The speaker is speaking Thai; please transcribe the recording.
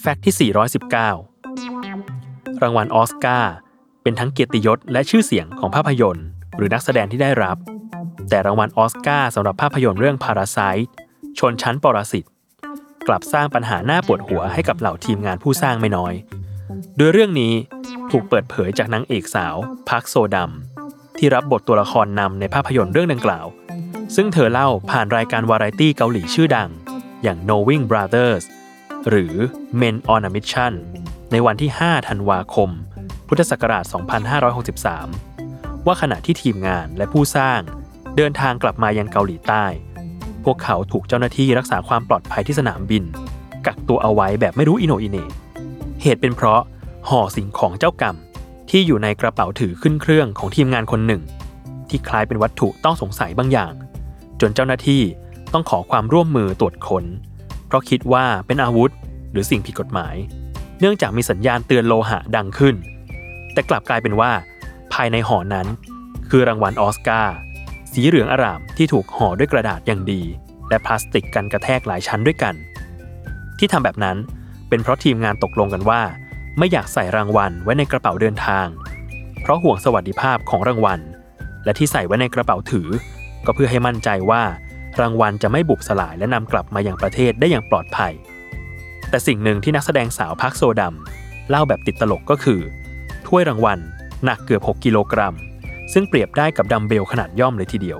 Fact ที่ 419 รางวัลออสการ์เป็นทั้งเกียรติยศและชื่อเสียงของภาพยนตร์ หรือนักแสดงที่ได้รับ แต่รางวัลออสการ์สำหรับภาพยนตร์เรื่อง Parasite ชนชั้นปรสิตกลับสร้างปัญหาน่าปวดหัวให้กับเหล่าทีมงานผู้สร้างไม่น้อย โดยเรื่องนี้ถูกเปิดเผยจากนางเอกสาวพักโซดัมที่รับบทตัวละครนำในภาพยนตร์เรื่องดังกล่าว ซึ่งเธอเล่าผ่านรายการวาไรตี้เกาหลีชื่อดัง อย่าง Knowing Brothers หรือ Men on a Mission ในวันที่ 5 ธันวาคม พุทธศักราช 2563 ว่าขณะที่ทีมงานและผู้สร้างเดินทางกลับมายังเกาหลีใต้ พวกเขาถูกเจ้าหน้าที่รักษาความปลอดภัยที่สนามบิน กักตัวเอาไว้แบบไม่รู้อิโนอิเน่เหตุเป็นเพราะห่อสิ่งของเจ้ากรรมที่อยู่ในกระเป๋าถือขึ้นเครื่องของทีมงานคนหนึ่ง ที่คล้ายเป็นวัตถุต้องสงสัยบางอย่าง จนเจ้าหน้าที่ ต้องขอความร่วมมือตรวจค้น เพราะคิดว่าเป็นอาวุธหรือสิ่งผิดกฎหมาย เนื่องจากมีสัญญาณเตือนโลหะดังขึ้น แต่กลับกลายเป็นว่า ภายในห่อนั้น คือรางวัลออสการ์สีเหลืองอร่ามที่ถูกห่อด้วยกระดาษอย่างดี และพลาสติกกันกระแทกหลายชั้นด้วยกัน ที่ทำแบบนั้นเป็นเพราะทีมงานตกลงกันว่า ไม่อยากใส่รางวัลไว้ในกระเป๋าเดินทาง เพราะห่วงสวัสดิภาพของรางวัล และที่ใส่ไว้ในกระเป๋าถือ ก็เพื่อให้มั่นใจว่า รางวัลจะไม่บุบสลายและนำกลับมายังประเทศได้อย่างปลอดภัย แต่สิ่งหนึ่งที่นักแสดงสาวพักโซดัมเล่าแบบติดตลกก็คือ ถ้วยรางวัลหนักเกือบ 6 กิโลกรัม ซึ่งเปรียบได้กับดัมเบลขนาดย่อมเลยทีเดียว